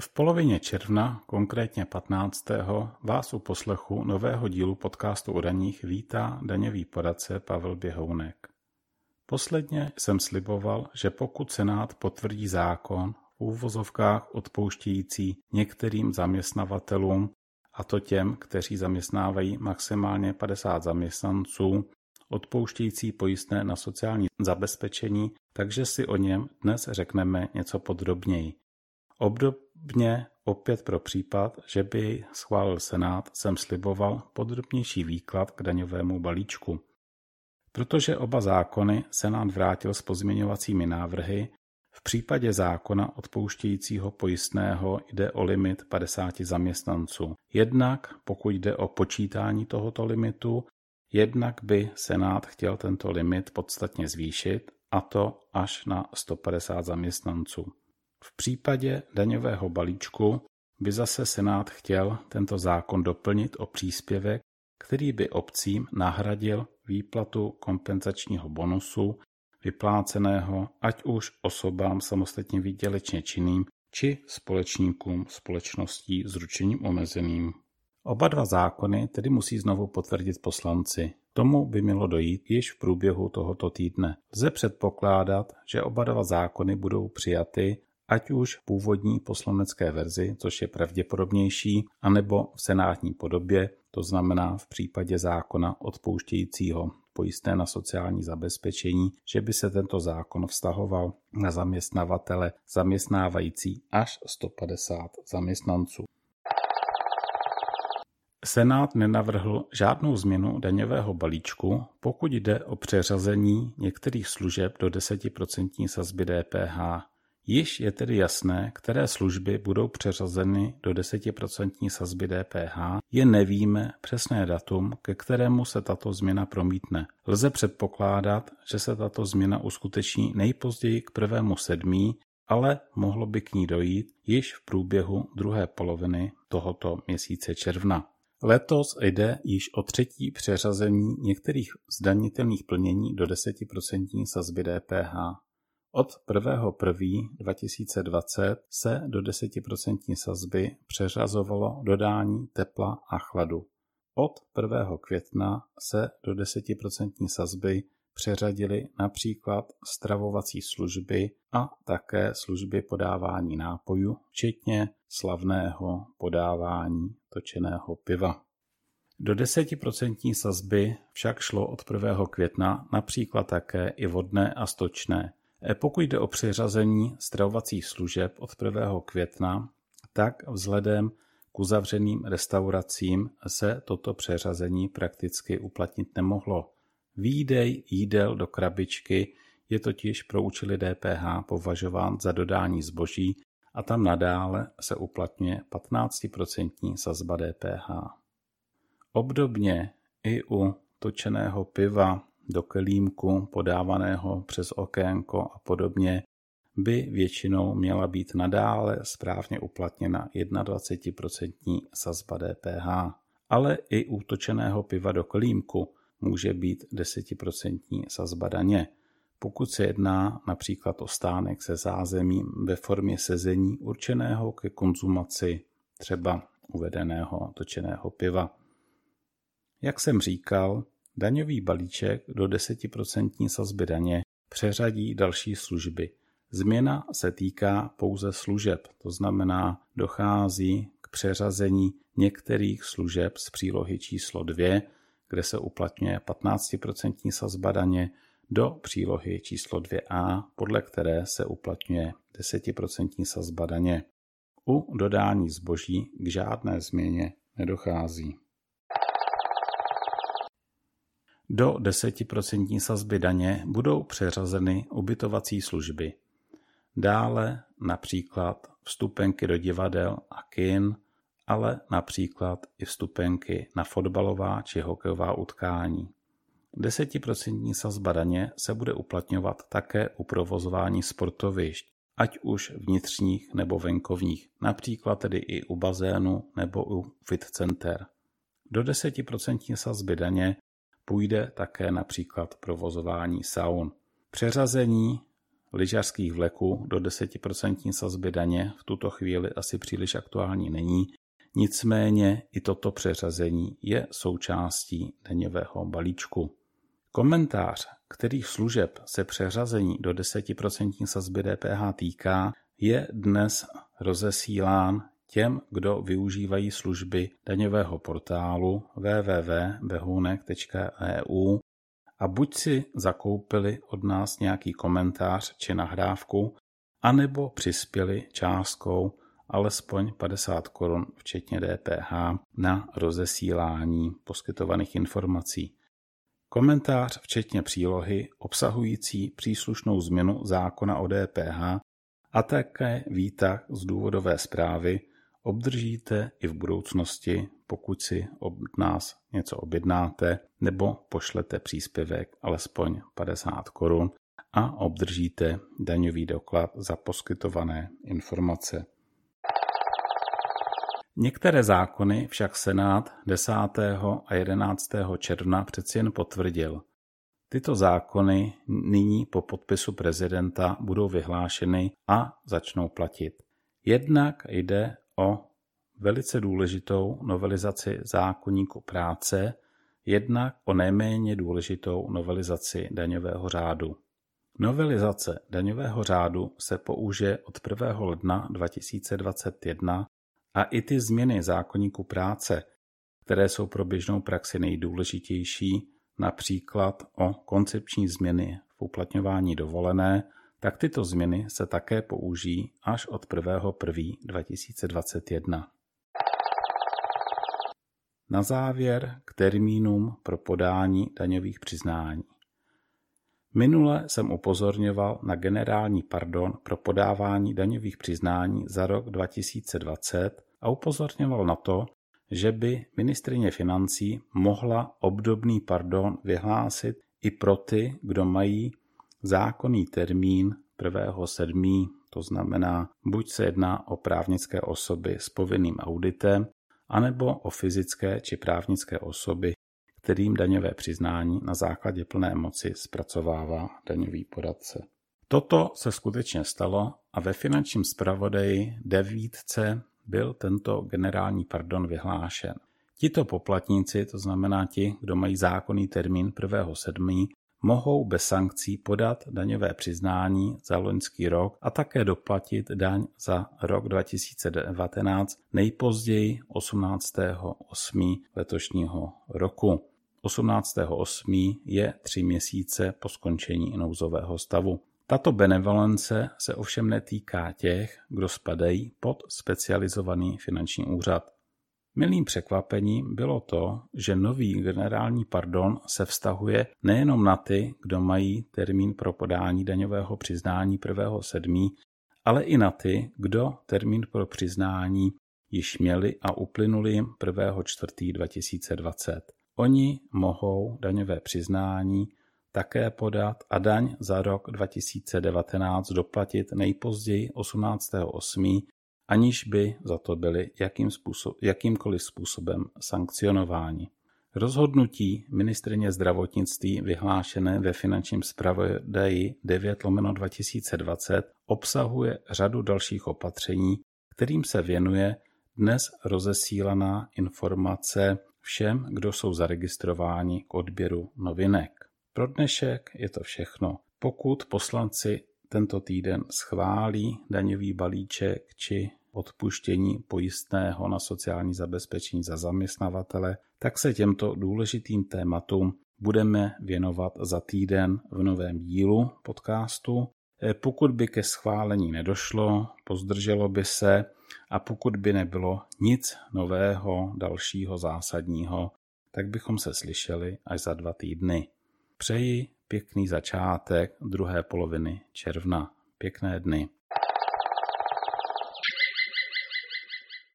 V polovině června, konkrétně 15. vás u poslechu nového dílu podcastu o daních vítá daňový poradce Pavel Běhounek. Posledně jsem sliboval, že pokud Senát potvrdí zákon v úvozovkách odpouštějící některým zaměstnavatelům, a to těm, kteří zaměstnávají maximálně 50 zaměstnanců, odpouštějící pojistné na sociální zabezpečení, takže si o něm dnes řekneme něco podrobněji. Obdobně opět pro případ, že by schválil Senát, jsem sliboval podrobnější výklad k daňovému balíčku. Protože oba zákony Senát vrátil s pozměňovacími návrhy, v případě zákona odpouštějícího pojistného jde o limit 50 zaměstnanců. Jednak, pokud jde o počítání tohoto limitu, jednak by Senát chtěl tento limit podstatně zvýšit, a to až na 150 zaměstnanců. V případě daňového balíčku by zase Senát chtěl tento zákon doplnit o příspěvek, který by obcím nahradil výplatu kompenzačního bonusu vypláceného ať už osobám samostatně výdělečně činným či společníkům společností s ručením omezeným. Oba dva zákony tedy musí znovu potvrdit poslanci. Tomu by mělo dojít již v průběhu tohoto týdne. Lze předpokládat, že oba dva zákony budou přijaty ať už v původní poslanecké verzi, což je pravděpodobnější, anebo v senátní podobě, to znamená v případě zákona odpouštějícího pojistné na sociální zabezpečení, že by se tento zákon vztahoval na zaměstnavatele zaměstnávající až 150 zaměstnanců. Senát nenavrhl žádnou změnu daňového balíčku, pokud jde o přeřazení některých služeb do 10% sazby DPH. Již je tedy jasné, které služby budou přeřazeny do 10% sazby DPH, jen nevíme přesné datum, ke kterému se tato změna promítne. Lze předpokládat, že se tato změna uskuteční nejpozději k prvému sedmí, ale mohlo by k ní dojít již v průběhu druhé poloviny tohoto měsíce června. Letos jde již o třetí přeřazení některých zdanitelných plnění do 10% sazby DPH. Od 1.1.2020 se do 10% sazby přeřazovalo dodání tepla a chladu. Od 1. května se do 10% sazby přeřadily například stravovací služby a také služby podávání nápojů, včetně slavného podávání točeného piva. Do 10% sazby však šlo od 1. května například také i vodné a stočné, pokud jde o přiřazení stravovacích služeb od 1. května, tak vzhledem k uzavřeným restauracím se toto přeřazení prakticky uplatnit nemohlo. Výdej jídel do krabičky je totiž pro účely DPH považován za dodání zboží a tam nadále se uplatňuje 15% sazba DPH. Obdobně i u točeného piva do kelímku podávaného přes okénko a podobně by většinou měla být nadále správně uplatněna 21% sazba DPH. Ale i u točeného piva do kelímku může být 10% sazba daně. Pokud se jedná například o stánek se zázemím ve formě sezení určeného ke konzumaci třeba uvedeného točeného piva. Jak jsem říkal, Daňový balíček do 10% sazby daně přeřadí další služby. Změna se týká pouze služeb, to znamená dochází k přeřazení některých služeb z přílohy číslo 2, kde se uplatňuje 15% sazba daně, do přílohy číslo 2a, podle které se uplatňuje 10% sazba daně. U dodání zboží k žádné změně nedochází. Do 10% sazby daně budou přeřazeny ubytovací služby. Dále například vstupenky do divadel a kin, ale například i vstupenky na fotbalová či hokejová utkání. 10% sazba daně se bude uplatňovat také u provozování sportovišť, ať už vnitřních nebo venkovních, například tedy i u bazénu nebo u fit center. Do 10% sazby daně Půjde také například provozování saun. Přeřazení lyžařských vleků do 10% sazby daně v tuto chvíli asi příliš aktuální není, nicméně i toto přeřazení je součástí daňového balíčku. Komentář, kterých služeb se přeřazení do 10% sazby DPH týká, je dnes rozesílán těm, kdo využívají služby daňového portálu www.behunek.eu a buď si zakoupili od nás nějaký komentář či nahrávku, anebo přispěli částkou alespoň 50 korun včetně DPH na rozesílání poskytovaných informací. Komentář včetně přílohy obsahující příslušnou změnu zákona o DPH a také výtah z důvodové zprávy obdržíte i v budoucnosti, pokud si od nás něco objednáte nebo pošlete příspěvek alespoň 50 korun a obdržíte daňový doklad za poskytované informace. Některé zákony však Senát 10. a 11. června přeci jen potvrdil. Tyto zákony nyní po podpisu prezidenta budou vyhlášeny a začnou platit. Jednak jde o velice důležitou novelizaci zákoníku práce, jednak o nejméně důležitou novelizaci daňového řádu. Novelizace daňového řádu se použije od 1. ledna 2021 a i ty změny zákoníku práce, které jsou pro běžnou praxi nejdůležitější, například o koncepční změny v uplatňování dovolené, tak tyto změny se také použijí až od 1.1.2021. Na závěr k termínům pro podání daňových přiznání. Minule jsem upozorňoval na generální pardon pro podávání daňových přiznání za rok 2020 a upozorňoval na to, že by ministrině financí mohla obdobný pardon vyhlásit i pro ty, kdo mají zákonný termín 1.7., to znamená, buď se jedná o právnické osoby s povinným auditem, anebo o fyzické či právnické osoby, kterým daňové přiznání na základě plné moci zpracovává daňový poradce. Toto se skutečně stalo a ve finančním zpravodaji devítce byl tento generální pardon vyhlášen. Tito poplatníci, to znamená ti, kdo mají zákonný termín 1.7., mohou bez sankcí podat daňové přiznání za loňský rok a také doplatit daň za rok 2019 nejpozději 18.8. letošního roku. 18.8. je tři měsíce po skončení nouzového stavu. Tato benevolence se ovšem netýká těch, kdo spadají pod specializovaný finanční úřad. Milým překvapením bylo to, že nový generální pardon se vztahuje nejenom na ty, kdo mají termín pro podání daňového přiznání 1.7., ale i na ty, kdo termín pro přiznání již měli a uplynuli jim 1.4.2020. Oni mohou daňové přiznání také podat a daň za rok 2019 doplatit nejpozději 18.8 aniž by za to byli jakým způsob, jakýmkoliv způsobem sankcionováni. Rozhodnutí ministrině zdravotnictví vyhlášené ve finančním zpravodaji 9 lomeno 2020 obsahuje řadu dalších opatření, kterým se věnuje dnes rozesílaná informace všem, kdo jsou zaregistrováni k odběru novinek. Pro dnešek je to všechno. Pokud poslanci tento týden schválí daňový balíček či odpuštění pojistného na sociální zabezpečení za zaměstnavatele, tak se těmto důležitým tématům budeme věnovat za týden v novém dílu podcastu. E, pokud by ke schválení nedošlo, pozdrželo by se a pokud by nebylo nic nového, dalšího, zásadního, tak bychom se slyšeli až za dva týdny. Přeji pěkný začátek druhé poloviny června. Pěkné dny.